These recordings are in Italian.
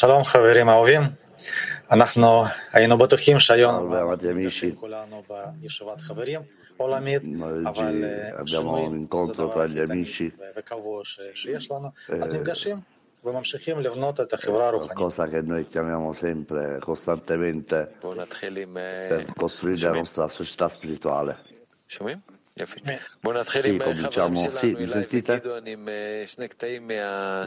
שלום חברים אהובים, אנחנו היינו בטוחים שהיום Salve amati amici, כולנו בישיבת חברים עולמית, Noi אבל oggi אה, abbiamo שינוי un זה incontro דבר tra הכי gli תמיד amici, ו- וקבוע ש- שיש לנו, אז eh, נפגשים וממשיכים לבנות את החברה הרוחנית. qualcosa che noi chiamiamo sempre, costantemente, בואו נתחיל עם... אה, per costruire la nostra società spirituale. שומעים? יופי. כן. בואו נתחיל Sì, עם אה, חברים cominciamo. Sì, שלנו, mi אליי sentite? וגדעון, עם אה, שני קטעים Iniziamo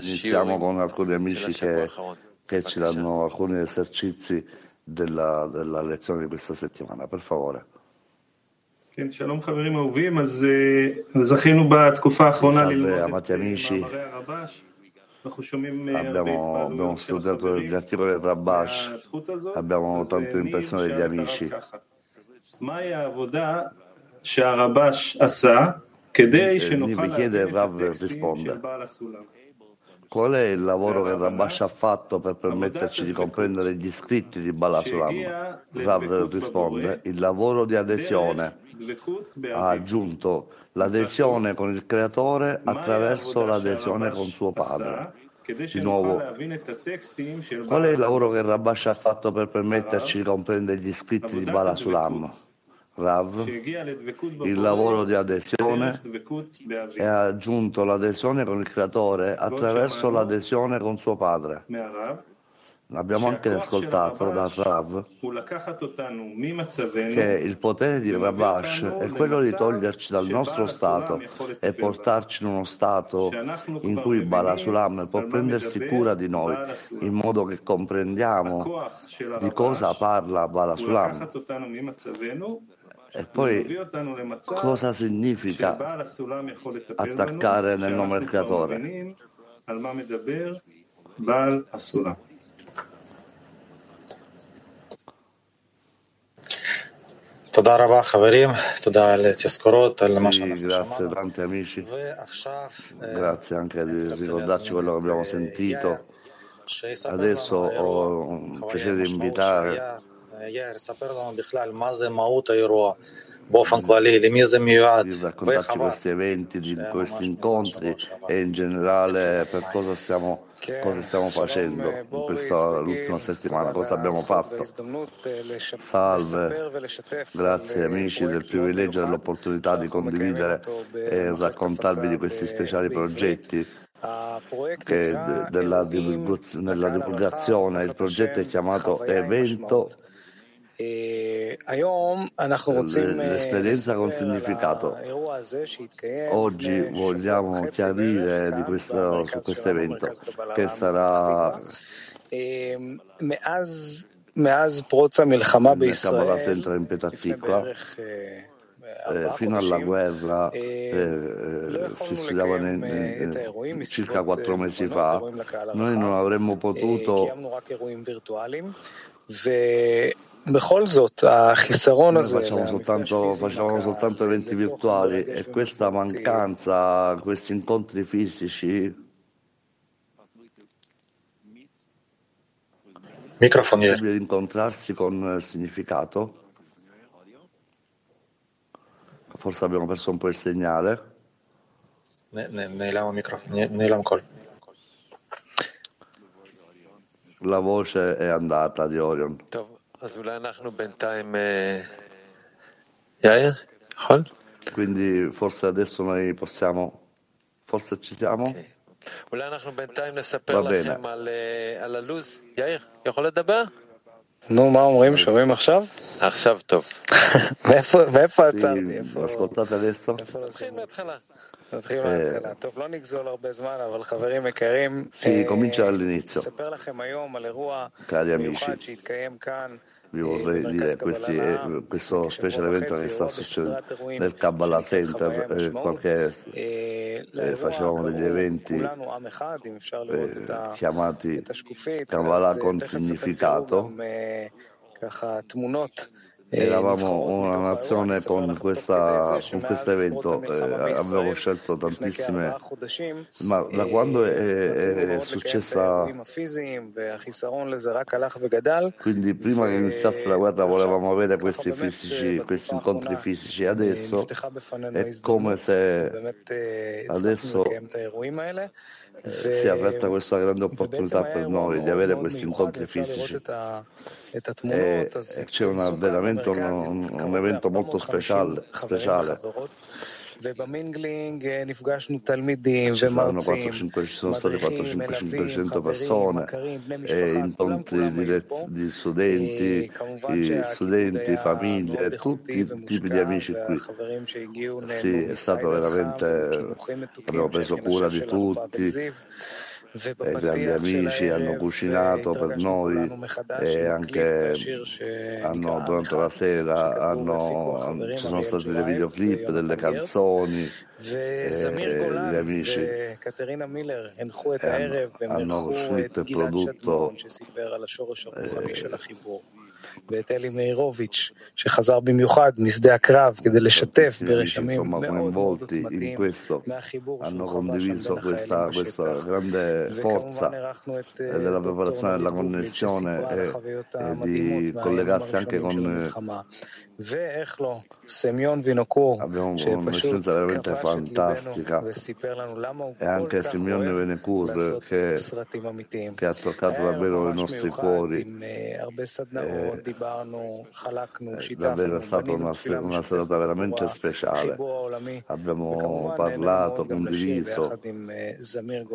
מהשיעורים con alcuni של amici השבוע che, האחרון. che ci בבקשה. danno alcuni esercizi della, della lezione di questa settimana, per favore. כן, שלום חברים אהובים, אז אה, זכינו בתקופה האחרונה Salve, ללמוד את amati אה, amici. מאמרי הרבש. אנחנו שומעים אה, הרבה Abbiamo, abbiamo התפעלויות של studiato gli החברים articoli del Rabash, מהזכות הזאת. abbiamo אז tante אה, אני impressioni degli שואל את הרב amici. ככה, מהי העבודה שהרבש עשה כדי Eh, שנוכל mi chiede להבין את Rav הטקסטים risponde. Qual è il lavoro che Rabash ha fatto per permetterci di comprendere gli scritti di Balasulam? Rav risponde, il lavoro di adesione. Ha aggiunto l'adesione con il creatore attraverso l'adesione con suo padre. Di nuovo, qual è il lavoro che Rabash ha fatto per permetterci di comprendere gli scritti di Balasulam? Rav, il lavoro di adesione e ha aggiunto l'adesione con il creatore attraverso l'adesione con suo padre. Abbiamo anche ascoltato da Rav che il potere di Ravash è quello di toglierci dal nostro stato e portarci in uno stato in cui Balasulam può prendersi cura di noi, in modo che comprendiamo di cosa parla Balasulam. הוא Sulam לקחת אותנו ממצבנו e poi ומביא אותנו למצב cosa significa שבעל הסולם יכול לטפל בנו, attaccare nel nome del שאנחנו כבר creatore. מבינים על מה מדבר בעל הסולם. תודה רבה חברים, תודה על תזכורות, על מה Sì, שאנחנו grazie שמענו. tanti amici, ועכשיו אה, grazie anche di הייתי רוצה ricordarci להזמין quello che את abbiamo אה, sentito. יאיר שיספר לנו Adesso האירוע, ho un חוויה piacere di משמעות invitare שהיה. אה, יאיר, ספר לנו בכלל מה זה מהות האירוע באופן כללי, למי זה מיועד, di raccontarci וחבל questi eventi, di שהיה questi ממש מזמן incontri שבוע שעבר. e in generale per cosa stiamo, כן, cosa stiamo שלום facendo אה, in בוריס questa וגיל, l'ultima settimana, תודה cosa על abbiamo הזכות fatto. וההזדמנות אה, לשת- Salve, לספר ולשתף על grazie אה, amici del פרויקט מאוד privilegio e מיוחד dell'opportunità di שאנחנו מקיימים condividere אותו e במחלקת raccontarvi di הפצה questi ב- speciali בעברית. progetti הפרויקט che נקרא de- della, אלוהים divulgaz- nella לקהל הרחב divulgazione, il תחת progetto è השם chiamato חוויה עם Evento L'esperienza con significato. Oggi vogliamo chiarire di questo, su questo evento che sarà siamo la centra in Petacicla eh, fino alla guerra eh, eh si studiava circa quattro mesi fa. noi non avremmo potuto noi facciamo soltanto, facciamo soltanto eventi virtuali e questa mancanza, questi incontri fisici Microfoni. È incontrarsi con il significato? Forse abbiamo perso un po' il segnale. Nell'am. La voce è andata di Orion. אז אולי אנחנו בינתיים... אה, יאיר, יכול? Quindi forse adesso noi possiamo, forse ci siamo? אוקיי. אולי אנחנו בינתיים נספר. לכם על, אה, על הלו"ז. יאיר, יכול לדבר? נו, מה אומרים? שומעים עכשיו? עכשיו טוב. מאיפה עצרתי? איפה ascoltate adesso. איפה נתחיל? מההתחלה. נתחיל אה, מההתחלה. טוב, לא נגזול הרבה זמן, אבל חברים יקרים, Sì, comincia dall'inizio. אספר לכם היום על אירוע Cari מיוחד amici, שהתקיים כאן vi vorrei dire questi, eh, questo special evento che sta succedendo nel Kabbalah Center eh, qualche, eh, facevamo degli eventi eh, chiamati Kabbalah con significato eravamo una nazione con, questa, con questo evento, eh, avevamo scelto tantissime, ma da quando è, è successa, quindi prima che iniziasse la guerra volevamo avere questi, fisici, questi incontri fisici, adesso è come se adesso se, si è aperta questa grande opportunità per noi di avere questi incontri fisici. E c'è una, veramente un, un, evento molto speciale, speciale Saranno 4, ci sono state 400-500 persone, eh, incontri di, lez- di studenti, studenti, famiglie, tutti i tipi di amici qui. Sì, è stato veramente, abbiamo preso cura di tutti i eh, grandi amici hanno cucinato per noi e anche hanno, durante la sera hanno, ci sono stati dei videoclip, delle canzoni e eh, eh, gli amici hanno scritto e prodotto שדמון שסיפר על השורש הרוחני eh, של החיבור. ואת אלי מאירוביץ' שחזר במיוחד משדה הקרב כדי לשתף tantissimi amici ברשמים insomma מאוד מאוד coinvolti in עוצמתיים questo מהחיבור hanno שהוא חווה שם condiviso בין החיילים questa, questa בשטח. grande forza וכמובן אירחנו את eh, אה, della דוקטור preparazione נורית della גובליץ' connessione שסיפרה על e, החוויות e המדהימות di מהימים collegarsi anche הראשונים של con המלחמה. ואיך לא, סמיון וינוקור, abbiamo שפשוט un'esperienza veramente כבש את ליבנו fantastica וסיפר לנו למה הוא e כל anche כך Simeone אוהב Venecur לעשות che, סרטים אמיתיים. che ha toccato היה ערב davvero i ממש nostri מיוחד cuori עם אה, הרבה סדנאות, e, דיברנו, חלקנו, eh, eh, davvero è stata una, una serata veramente speciale. Abbiamo parlato, condiviso,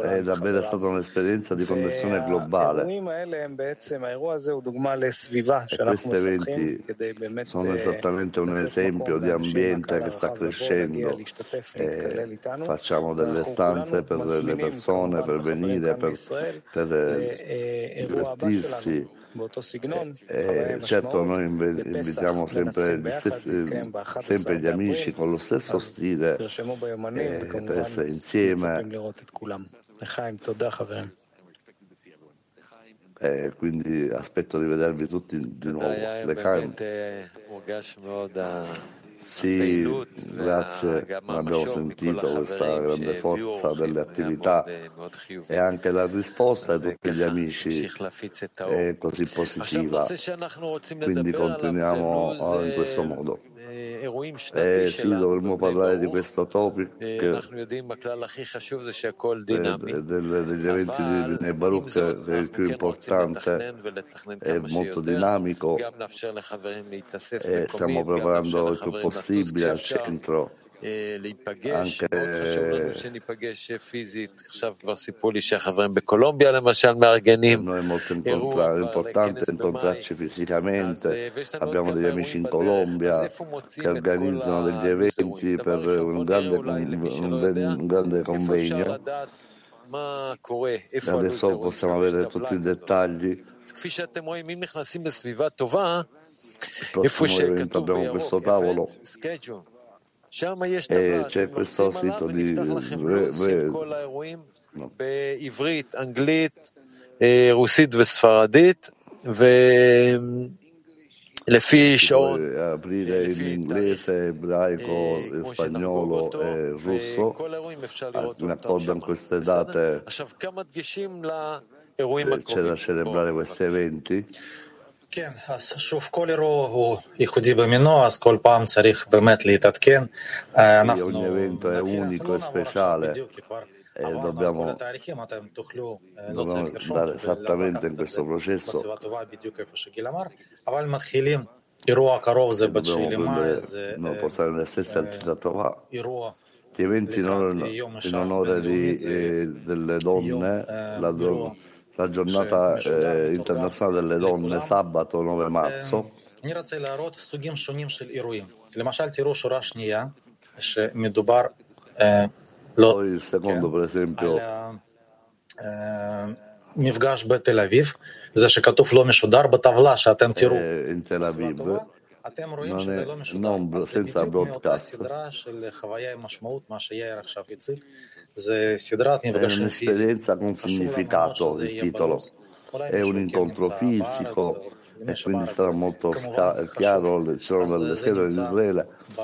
è davvero stata un'esperienza di connessione globale. E questi eventi sono esattamente un esempio di ambiente che sta crescendo. E eh, facciamo delle stanze per le persone, per venire, per, per eh, divertirsi. Eh, eh, e certo, noi invitiamo sempre gli, stessi, eh, sempre gli amici con lo stesso stile eh, per essere insieme. Eh, quindi aspetto di vedervi tutti di nuovo. Sì, grazie, abbiamo sentito questa grande forza delle attività e anche la risposta di tutti gli amici è così positiva. Quindi continuiamo oh, in questo modo. Eh, sì, dovremmo parlare di questo topic eh, degli eventi di Rene Baruch che è il più importante, è molto dinamico e stiamo preparando il più possibile al centro anche noi è molto importante incontrarci fisicamente abbiamo degli amici in Colombia che organizzano degli eventi per un grande, un grande convegno e adesso possiamo avere tutti i dettagli il prossimo evento abbiamo questo tavolo Jefferson Symphony בעברית, אנגלית, רוסית וספרדית, לפי שעון, לפי inglese, ebraico, spagnolo e russo, ricordano queste date c'è da celebrare questi eventi כן, אז שוב, כל אירוע הוא ייחודי במינו, אז כל פעם צריך באמת להתעדכן. אה, Sì, ogni אנחנו evento è נתחיל, אנחנו unico לא e נעבור עכשיו speciale בדיוק, כי כבר e עברנו על כל dobbiamo, התאריכים, אתם תוכלו, אה, לא צריך dobbiamo לרשום andare ולקחת esattamente in את זה questo processo בסביבה טובה, בדיוק איפה שגיל אמר, אבל מתחילים, אירוע קרוב זה e ב-9 dobbiamo למאי, prendere, זה no, אה, portare nelle stesse אה, attività. אירוע Gli eventi in לקראת onore, יום in האישה onore di, הבינלאומית, זה eh, delle יום donne, אה, la, אירוע La giornata eh, internazionale delle donne, sabato 9 אה, marzo. אני רוצה להראות סוגים שונים של אירועים. למשל, תראו שורה שנייה, שמדובר לא, Poi il secondo, per esempio, על המפגש בתל אביב, זה שכתוב לא משודר בטבלה שאתם תראו אתם רואים non שזה è לא משודר. אז זה senza בדיוק מאותה broadcast. סדרה של חוויה עם משמעות, מה שיאיר עכשיו הציג. זה סדרת È נפגשים פיזיים. un'esperienza con חשוב לנו מאוד significato שזה il יהיה titolo. בלו"ז. אולי È מישהו un כן incontro נמצא בארץ, fisico או e מי quindi שבארץ, sarà molto כמובן sca- חשוב. chiaro, ci sono אז delle זה sede in נמצא Israele. ב...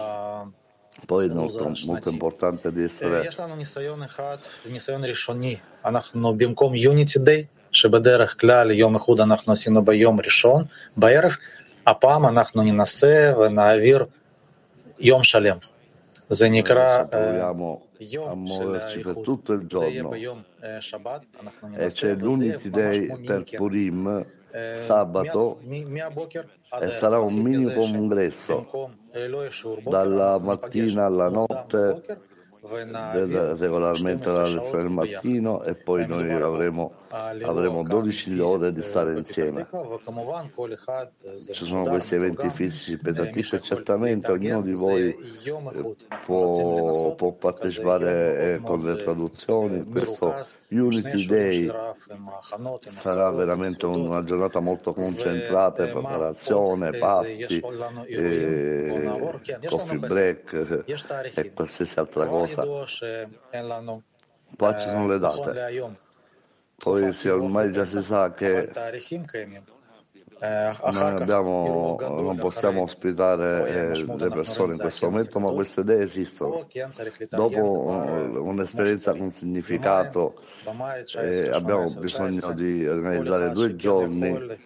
Poi è לו"ז molto, molto השנתי. importante di אה, essere יש לנו ניסיון אחד, ניסיון ראשוני. אנחנו במקום יוניטי דיי, שבדרך כלל יום איחוד אנחנו עשינו ביום ראשון בערב, הפעם אנחנו ננסה ונעביר יום שלם. זה נקרא a muoverci per tutto il giorno. E c'è l'Unity Day per Purim sabato e eh, sarà un mini congresso. Dalla mattina alla notte regolarmente la lezione del mattino e poi noi avremo, avremo 12 ore di stare insieme. Ci sono questi eventi fisici per Tatisha, certamente ognuno di voi eh, può, può partecipare eh, con le traduzioni. Questo Unity Day sarà veramente una giornata molto concentrata, preparazione, pasti, eh, coffee break e qualsiasi altra cosa forza. Poi ci sono le date. Poi sì, ormai già si sa che non, abbiamo, non possiamo ospitare le persone in questo momento, ma queste idee esistono. Dopo un'esperienza con significato eh, abbiamo bisogno di organizzare due giorni,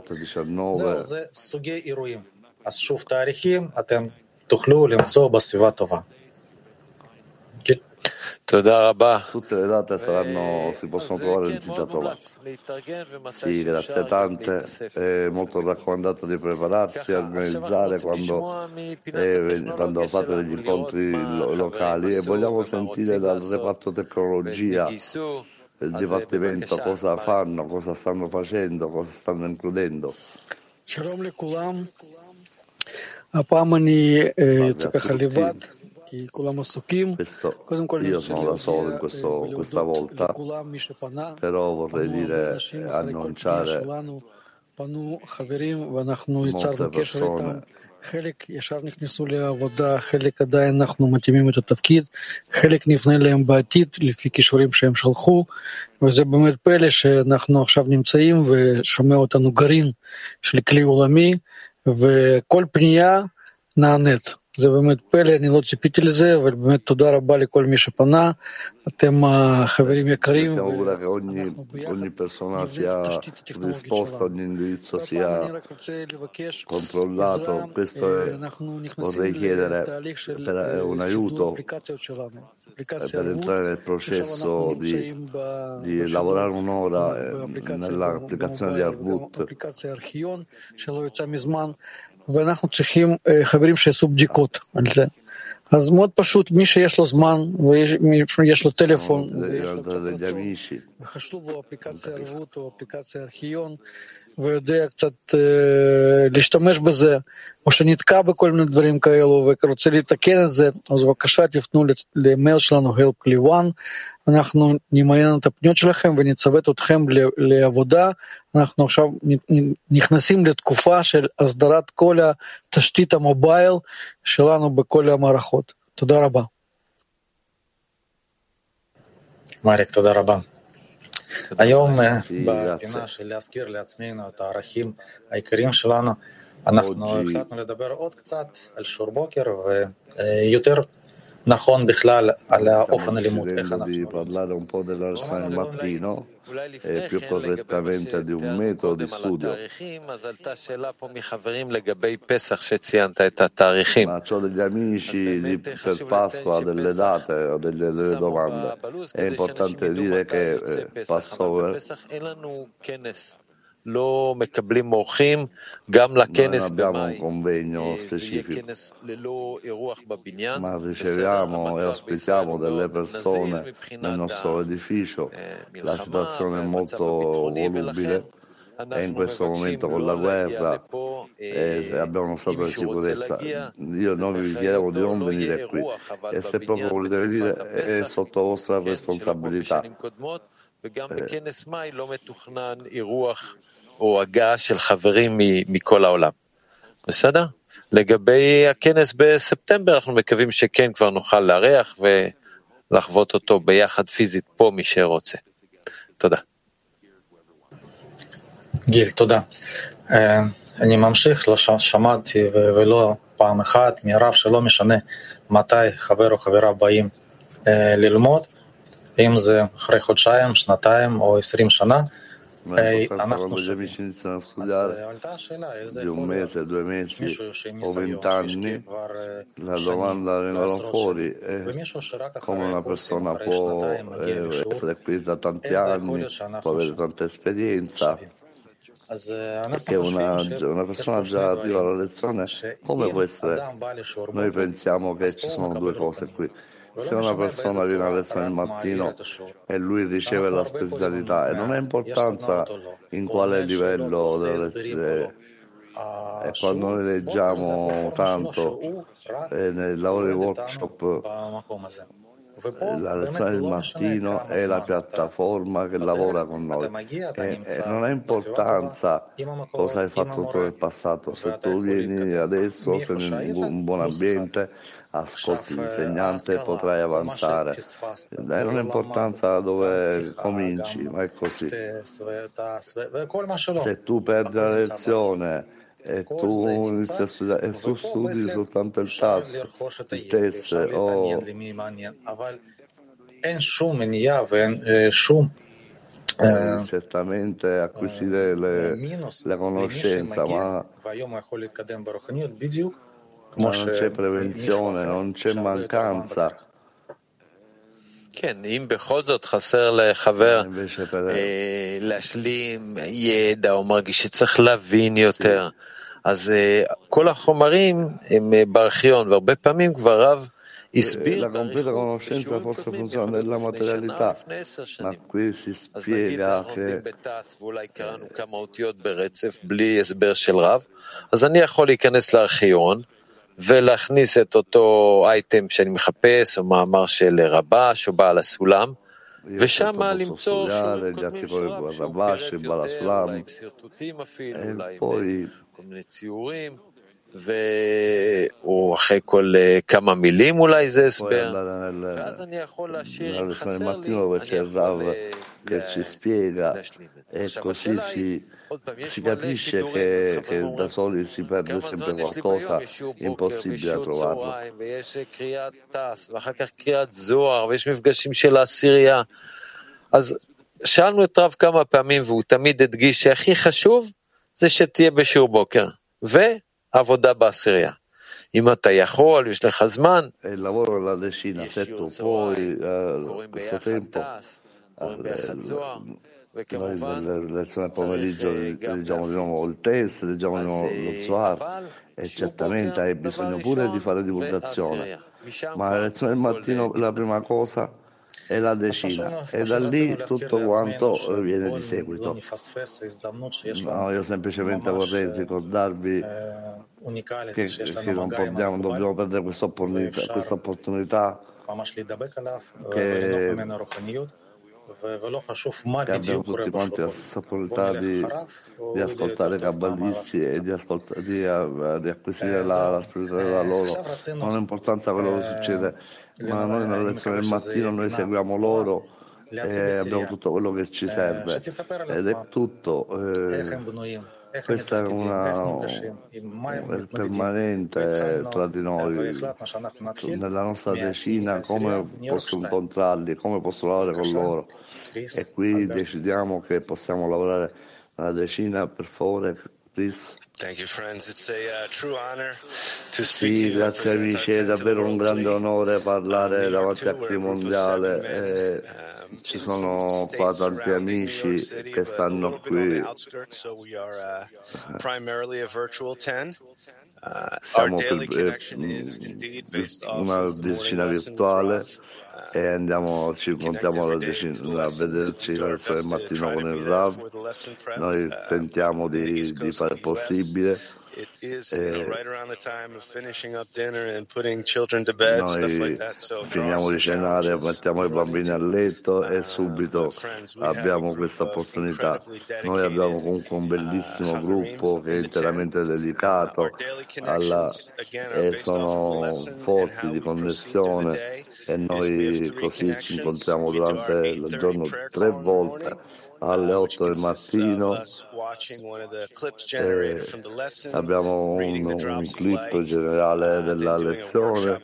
18-19, זהו, זה סוגי אירועים. אז שוב, תאריכים אתם תוכלו למצוא בסביבה טובה. כן. תודה רבה. tutte le date saranno, si אז possono אה, trovare כן, nel sito מאוד Tova. מומלץ להתארגן ומתי Sì, grazie שאפשר גם tante, להתאסף. è molto raccomandato di prepararsi, ככה, עכשיו אנחנו organizzare רוצים quando, לשמוע מפינת eh, quando הטכנולוגיה fate degli שלנו, לראות incontri מה lo- החברים locali e עשו vogliamo ומה sentire רוצים dal לעשות reparto tecnologia וגייסו. del אז אה, dipartimento בבקשה, cosa מרי. fanno, cosa stanno facendo, cosa stanno includendo. שלום לכולם. הפעם אני אה, יוצא ככה. לבד, כי כולם עסוקים. קודם כל אני io רוצה sono da solo in להודיע questo- אה, questa volta, לכולם, מי שפנה. però vorrei פנו dire, אנשים אחרי כל פנייה annunciare שלנו, פנו חברים ואנחנו molte יצרנו קשר persone איתם. חלק ישר נכנסו לעבודה, חלק עדיין אנחנו מתאימים את התפקיד, חלק נפנה להם בעתיד לפי כישורים שהם שלחו, וזה באמת פלא שאנחנו עכשיו נמצאים ושומע אותנו גרעין של כלי עולמי, וכל פנייה נענית. זה באמת פלא, אני לא ציפיתי לזה, אבל באמת תודה רבה לכל מי שפנה, אתם החברים יקרים, Mettiamo pure che ogni, ואנחנו ביחד ogni persona נבנה את sia התשתית הטכנולוגית risposta, שלנו. ogni indirizzo והפעם אני sia רק רוצה לבקש controllato. עזרה, Questo אה, è, אנחנו נכנסים vorrei chiedere לתהליך של per אה, un סידור aiuto אפליקציות שלנו, eh, אפליקציה per ערבות, entrare nel ששם אנחנו processo di, נמצאים ב- di בשידור, lavorare un'ora גם eh, באפליקציה nell'applicazione di במובייל וגם Arvut. ואנחנו צריכים אה, חברים שיעשו בדיקות על זה. אז מאוד פשוט, מי שיש לו זמן ויש לו טלפון Sono ויש לו קצת רצון. וחשוב בו אפליקציה ערבות או אפליקציה ארכיון, ויודע קצת אה, להשתמש בזה, או שנתקע בכל מיני דברים כאלו ורוצה לתקן את זה, אז בבקשה תפנו למייל שלנו help לי one, אנחנו נמיין את הפניות שלכם ונצוות אתכם לעבודה, אנחנו עכשיו נכנסים לתקופה של הסדרת כל התשתית המובייל שלנו בכל המערכות. תודה רבה. מריק, תודה רבה. היום. אה, בפינה. של להזכיר לעצמנו את הערכים העיקריים שלנו, אנחנו החלטנו לדבר עוד קצת על שיעור בוקר ויותר נכון בכלל על stiamo האופן הלימוד, איך decidendo אנחנו di לומדים. parlare un po' della lezione del mattino אולי e לפני più כן, לגבי מה correttamente di un שתיארנו metodo di קודם על studio. התאריכים, אז עלתה שאלה פה מחברים לגבי פסח שציינת את התאריכים. Ma ho degli אז amici di- באמת per חשוב לציין Pasqua delle שפסח date o delle, delle שמו domande. בלו"ז È כדי שאנשים importante ידעו dire מתי che יוצא eh, פסח, אבל Passover noi non abbiamo un convegno specifico, ma riceviamo e ospitiamo delle persone nel nostro edificio. La situazione è molto volubile e in questo momento con la guerra eh, abbiamo uno stato di sicurezza. Io non vi chiedevo di non venire qui e se proprio volete venire è sotto vostra responsabilità. וגם בכנס מאי לא מתוכנן אירוח או הגעה של חברים מ- מכל העולם. בסדר? לגבי הכנס בספטמבר, אנחנו מקווים שכן כבר נוכל לארח ולחוות אותו ביחד פיזית פה, מי שרוצה. תודה. גיל, תודה. אה, אני ממשיך, לא שמעתי ולא פעם אחת מהרב שלא משנה מתי חבר או חברה באים אה, ללמוד, אם זה אחרי חודשיים, שנתיים או עשרים שנה, Ma è היי, importanza אנחנו quando gli שווים. amici iniziano a אז studiare אה, עלתה השאלה, איך זה di un יכול להיות? mese, due mesi מישהו שעם o ניסיון, vent'anni, שהשקיע כבר אה, la שנים domanda vengono ועשרות fuori שנים, è ומישהו שרק come אחרי una הקורסים, persona אחרי può שנתיים מגיע eh, לשיעור, essere qui da tanti איך זה יכול anni, להיות può שאנחנו avere ש- tanta esperienza, שווים? אז אה, e אנחנו che una, חושבים una שיש persona פה שני già arriva דברים, alla lezione, come può שאם essere? אדם בא לשיעור Noi בוקר, pensiamo che אז ci פה הוא sono due מקבל cose רוחני. qui. Se una persona viene a lezione il mattino e lui riceve l'ospitalità e non ha importanza in quale livello deve e quando noi leggiamo tanto eh, nei lavori workshop l'alzare il mattino è la piattaforma che lavora con noi e, non ha importanza cosa hai fatto tu nel passato, se tu vieni adesso, se in un buon ambiente, ascolti l'insegnante e potrai avanzare. Non ha importanza dove cominci, ma è così. Se tu perdi la lezione, e tu inizia a studiare, e tu studi soltanto il passo, il test, o... Oh. Eh, certamente acquisire le, la conoscenza, ma, ma non c'è prevenzione, non c'è mancanza. כן, אם בכל זאת חסר לחבר אה, להשלים ידע או מרגיש שצריך להבין יותר, אז אה, כל החומרים הם אה, בארכיון, והרבה פעמים כבר רב הסביר בארכיון, אז נגיד אנחנו computer conoscenza ואולי קראנו כמה אותיות ברצף בלי הסבר של רב, אז אני יכול להיכנס לארכיון ולהכניס את אותו אייטם שאני מחפש, או מאמר של רבש או בעל הסולם, ושם למצוא שיעורים קודמים של רב שהוא פירט יותר, אולי עם שרטוטים אפילו, אולי עם poi כל מיני ציורים. או אחרי כל אה, כמה מילים אולי זה הסבר, ואז אני יכול להשאיר, אם חסר לי, אני יכול אה, להשלים את זה. עכשיו השאלה היא, si capisce che, che da soli si perde sempre qualcosa impossibile da trovarlo. אה, שאלנו את רב כמה פעמים והוא תמיד הדגיש שהכי חשוב זה שתהיה בשיעור בוקר ועבודה בעשירייה. אם אתה יכול, יש לך זמן. E יש שיעור צהריים, eh, קוראים ביחד טס, קוראים eh, ביחד זוהר. Noi nelle lezioni pomeriggio leggiamo di nuovo diciamo, il test, leggiamo di nuovo diciamo, lo Zohar e certamente hai bisogno pure di fare divulgazione, ma la lezione del mattino la prima cosa è la decina. e da lì tutto quanto viene di seguito. No, io semplicemente vorrei ricordarvi che, che non dobbiamo, dobbiamo perdere questa opportunità, questa opportunità che abbiamo tutti quanti la stessa volontà di, di ascoltare i cabalisti e di, ascolta, di, di acquisire la, la spiritualità loro. Non ha importanza quello che succede, ma noi nella lezione del mattino noi seguiamo loro e abbiamo tutto quello che ci serve. ed è tutto. Eh, questa è una è permanente tra di noi. nella nostra decina come posso incontrarli come posso lavorare con loro? e qui decidiamo che possiamo lavorare una decina, per favore, please. Thank you, friends. It's a, uh, true honor to speak sì, grazie amici, è davvero un grande onore parlare davanti a Primo Mondiale. E ci sono qua tanti amici che stanno qui. Siamo per, eh, mm, una decina virtuale e andiamo, ci incontriamo alla decina, a vederci il mattino con il Rav. Noi tentiamo di, di fare il possibile. Eh, Noi finiamo di cenare, mettiamo i bambini a letto e subito abbiamo questa opportunità. Noi abbiamo comunque un bellissimo gruppo che è interamente dedicato alla, e sono forti di connessione e noi three così ci incontriamo durante il 8:30 giorno tre volte alle Uh, which 8 del consists of mattino. abbiamo un, un clip generale uh, della lezione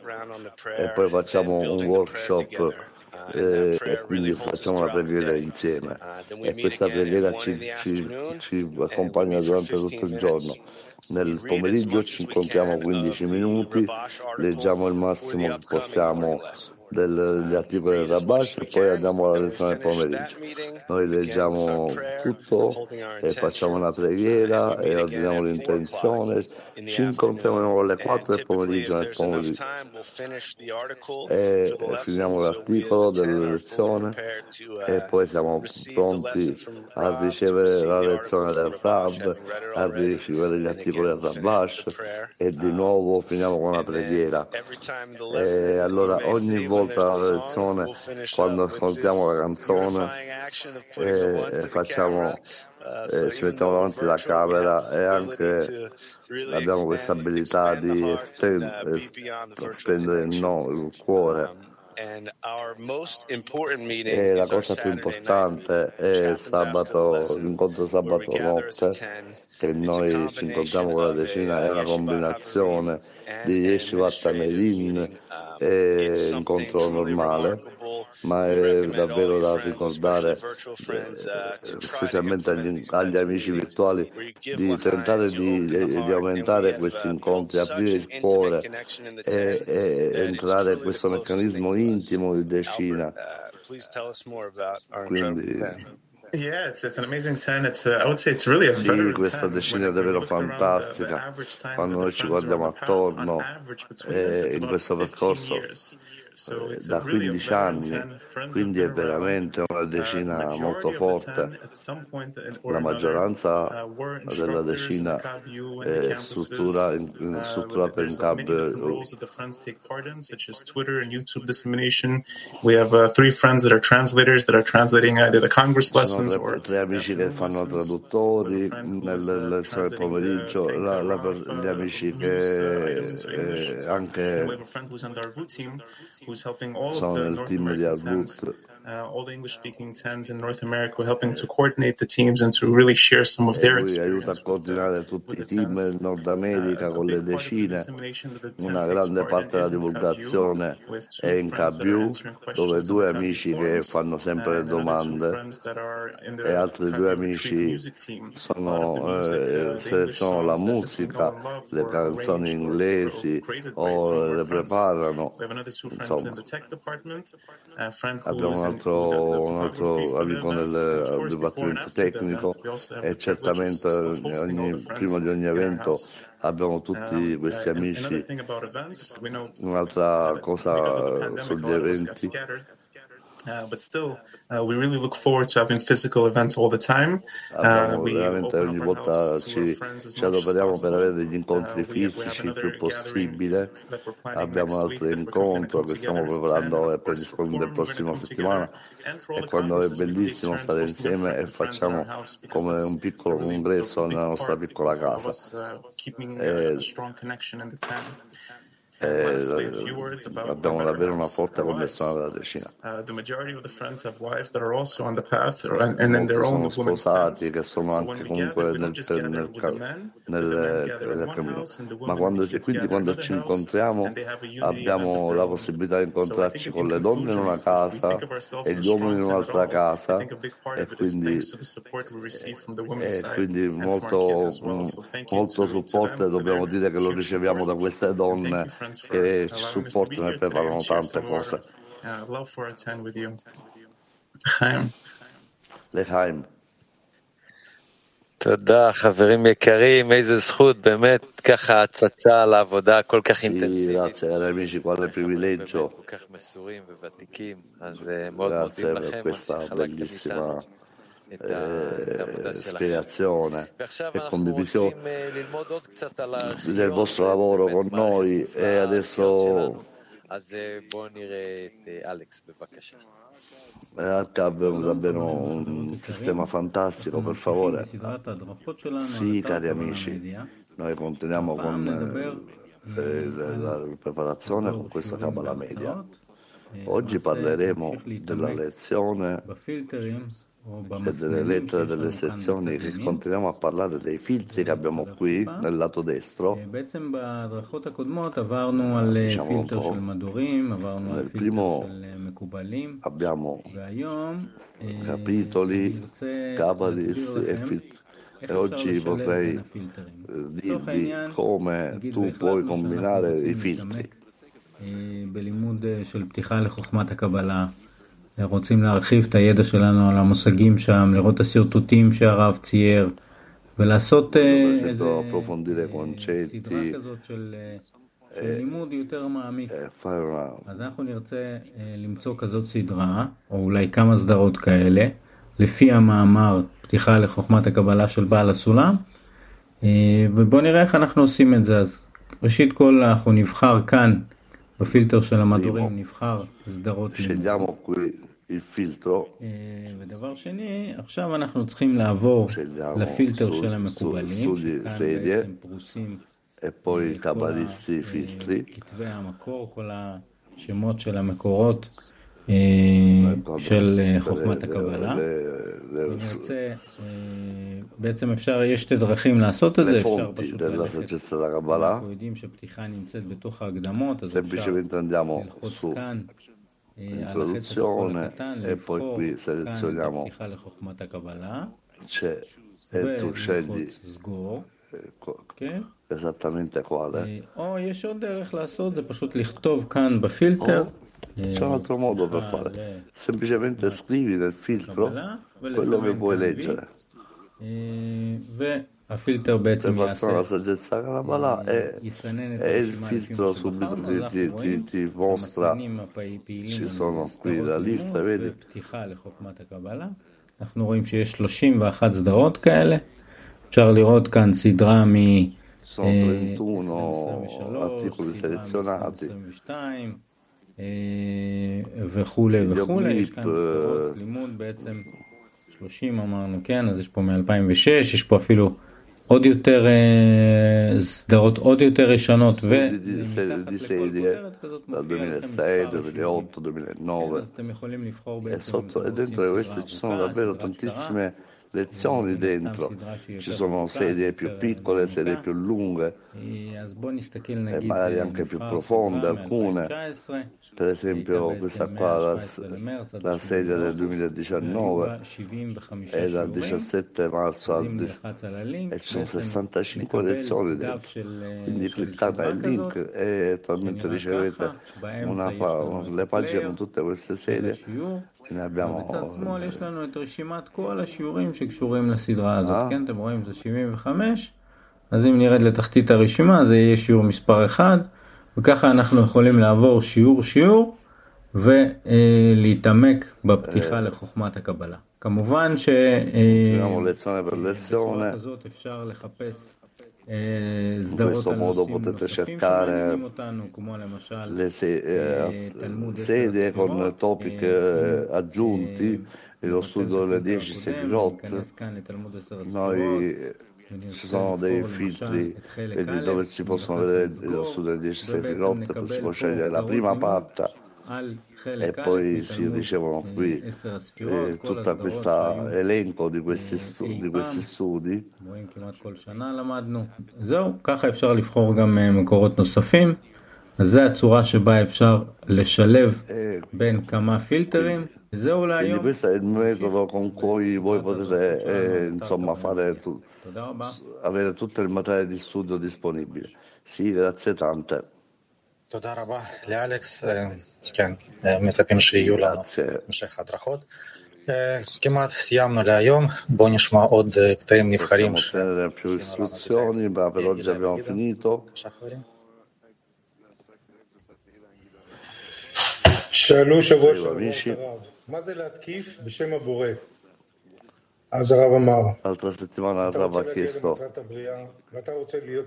e poi facciamo un workshop. Uh, eh, e quindi facciamo la preghiera insieme. E questa preghiera ci, ci, ci accompagna durante tutto il giorno. Nel pomeriggio ci incontriamo 15 minuti, leggiamo il massimo che possiamo degli articoli del Rabash e poi andiamo alla lezione del pomeriggio. Noi leggiamo tutto e facciamo una preghiera e ordiniamo l'intenzione. Ci incontriamo alle 4 del pomeriggio nel pomeriggio e finiamo l'articolo della lezione e poi siamo pronti a ricevere la lezione del Rab, a ricevere gli articoli del Rabash e di nuovo finiamo con la preghiera. E allora ogni volta volta la lezione quando ascoltiamo la canzone e, facciamo eh, ci mettiamo davanti alla camera e anche abbiamo questa abilità di estendere, estendere il, no, il cuore e la cosa più importante è sabato, l'incontro sabato notte, che noi ci incontriamo con la decina, è una combinazione di Yeshivat Tamerin e incontro normale, ma è davvero da ricordare, eh, specialmente agli, agli amici virtuali, di tentare di, di, aumentare questi incontri, aprire il cuore e, e entrare in questo meccanismo intimo di decina. Quindi, Yeah, it's, it's an amazing 10. It's, uh, I would say it's really a sì, questa decina è davvero fantastica. Quando noi ci guardiamo attorno eh, in questo percorso eh, da 15 anni, quindi è veramente una decina molto forte. La maggioranza della decina è struttura, in, strutturata in have uh, lessons or tre amici che fanno traduttori nel lezione pomeriggio, la, la, gli amici che eh, anche who's helping all of the North American tens, uh, all the English-speaking tens in North America, helping to coordinate the teams and to really share some of their experience. aiuta a coordinare tutti i team in Nord America con le decine. Una grande parte della divulgazione è in KBU, dove due amici che fanno sempre le domande e altri due amici sono, eh, selezionano la musica, le canzoni inglesi o le preparano. Insomma, Abbiamo un altro, un altro amico nel dibattimento tecnico. e certamente ogni, prima di ogni evento abbiamo tutti questi amici. Un'altra cosa sugli eventi Uh, but still, uh, we really look forward to having physical events all the time. Uh, veramente ogni volta ci, ci adoperiamo per avere degli incontri fisici il più possibile. Abbiamo un altro incontro che stiamo preparando e predisponendo la prossima settimana e quando è bellissimo stare insieme e facciamo come un piccolo congresso nella nostra piccola casa. E, eh, abbiamo davvero una forte connessione alla decina. Molti sono sposati che sono anche comunque nel, nel, nel. Ma quando, quindi quando ci incontriamo abbiamo la possibilità di incontrarci con le donne in una casa e gli uomini in un'altra casa e quindi, e quindi molto, molto supporto dobbiamo dire che lo riceviamo da queste donne che ci supportano e preparano tante cose. לחיים. תודה, חברים יקרים, איזה זכות, באמת, ככה הצצה על העבודה הכל כך אינטנסיבית. כל כך מסורים וותיקים, אז מאוד מודים לכם שחלקתם איתנו. ispirazione e condivisione del vostro lavoro con noi e adesso abbiamo davvero un sistema fantastico, per favore. Sì, cari amici, noi continuiamo con eh, la preparazione con questa Kabbalah media. Oggi parleremo della lezione e delle lettere delle sezioni che continuiamo a parlare dei filtri che abbiamo qui nel lato destro. Diciamo un po'. Nel primo abbiamo capitoli, cabalis e filtri. E oggi vorrei dirvi come tu puoi combinare i filtri. רוצים להרחיב את הידע שלנו על המושגים שם, לראות את השרטוטים שהרב צייר, ולעשות איזה סדרה כזאת של, של לימוד יותר מעמיק. אז אנחנו נרצה למצוא כזאת סדרה, או אולי כמה סדרות כאלה, לפי המאמר פתיחה לחוכמת הקבלה של בעל הסולם, ובואו נראה איך אנחנו עושים את זה. אז ראשית כל אנחנו נבחר כאן בפילטר של המדורים נבחר סדרות לימוד. ודבר שני, עכשיו אנחנו צריכים לעבור לפילטר של המקובלים, שכאן בעצם פרוסים כל כתבי המקור, כל השמות של המקורות של חוכמת הקבלה. רוצה, בעצם אפשר, יש שתי דרכים לעשות את זה, אפשר פשוט ללכת, אנחנו יודעים שפתיחה נמצאת בתוך ההקדמות, אז אפשר ללחוץ כאן. introduzione e poi qui selezioniamo c'è e tu scegli esattamente quale או יש עוד דרך לעשות, זה פשוט לכתוב כאן בפילטר. C'è un altro modo per fare, semplicemente scrivi nel filtro quello che vuoi leggere. הפילטר בעצם יעשה, e il filtro subito ti, ti, ti, ti mostra, ci sono qui la lista, vedi? אנחנו רואים שיש 31 סדרות כאלה, אפשר לראות כאן סדרה מ... 2022 וכולי וכולי, יש כאן סדרות לימוד בעצם 30 אמרנו, כן, אז יש פה מ-2006, יש פה אפילו עוד יותר סדרות עוד יותר ישנות ומתחת לכל כותרת כזאת מופיע לכם מספר השיעורים. אז אתם יכולים לבחור בעצם אם אתם רוצים סדרה ארוכה, סדרה קצרה. lezioni dentro, ci sono serie più piccole, serie più lunghe, e magari anche più profonde alcune. Per esempio questa qua, la, la serie del 2019, è dal 17 marzo al e ci sono 65 lezioni dentro. Quindi cliccate il link e attualmente ricevete una, una, le pagine con tutte queste serie הנה abbiamo... בצד שמאל יש לנו את רשימת כל השיעורים שקשורים לסדרה הזאת, כן? אתם רואים, זה 75, אז אם נרד לתחתית הרשימה, זה יהיה שיעור מספר 1, וככה אנחנו יכולים לעבור שיעור-שיעור ולהתעמק בפתיחה לחוכמת הקבלה. כמובן שבצורה כזאת אפשר לחפש In questo modo potete cercare le sedie con topic aggiunti e lo studio delle 10 Sefirot. Noi ci sono dei filtri dove si possono vedere studenti queste rotte, poi si può scegliere la prima patta e poi si ricevono qui eh, tutto questo elenco di questi, studi, di questi studi. Eh, quindi questo è il metodo con cui voi potete eh, fare tutto. Avere tutto il materiale di studio disponibile. Sì, grazie tante. תודה רבה לאלכס, כן, מצפים שיהיו לנו המשך הדרכות. כמעט סיימנו להיום, בואו נשמע עוד קטעים נבחרים. שאלו שבוע שעבר, מה זה להתקיף בשם הבורא? L'altra settimana il Rav ha chiesto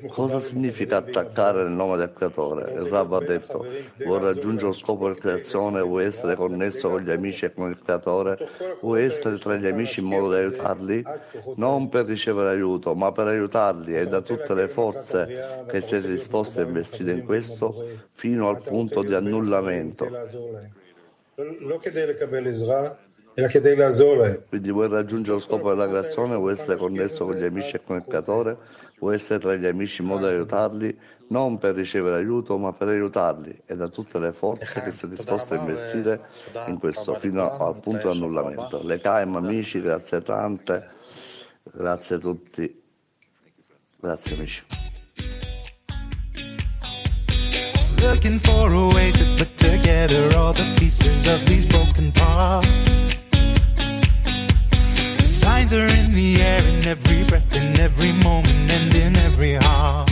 cosa significa attaccare il nome del creatore. Il Rav ha detto vuoi raggiungere lo scopo della creazione, vuoi essere connesso con gli amici e con il creatore, vuoi essere tra gli amici in modo da aiutarli, non per ricevere aiuto, ma per aiutarli e da tutte le forze che siete disposti a investire in questo fino al punto di annullamento. Quindi vuoi raggiungere lo scopo della creazione, vuoi essere connesso con gli amici e con il creatore, vuoi essere tra gli amici in modo da aiutarli, non per ricevere aiuto, ma per aiutarli. E da tutte le forze che sei disposto a investire in questo fino al punto di annullamento. Le Kaim, amici, grazie tante, grazie a tutti, grazie amici. Looking for a way to put together all the pieces of these broken parts. minds are in the air, in every breath, in every moment, and in every heart.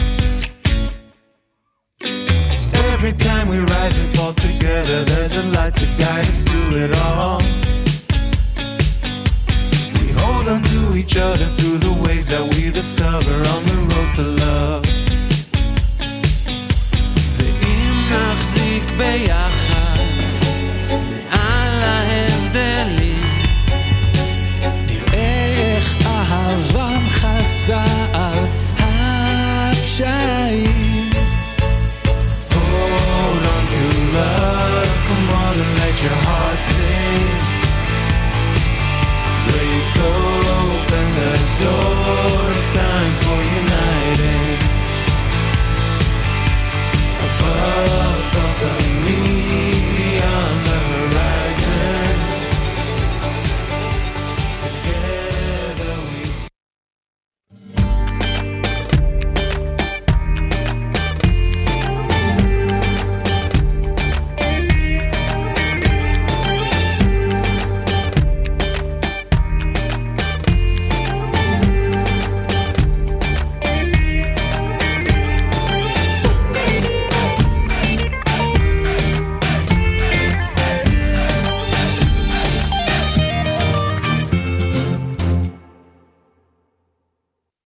Every time we rise and fall together, there's a light to guide us through it all. We hold on to each other through the ways that we discover on the road to love.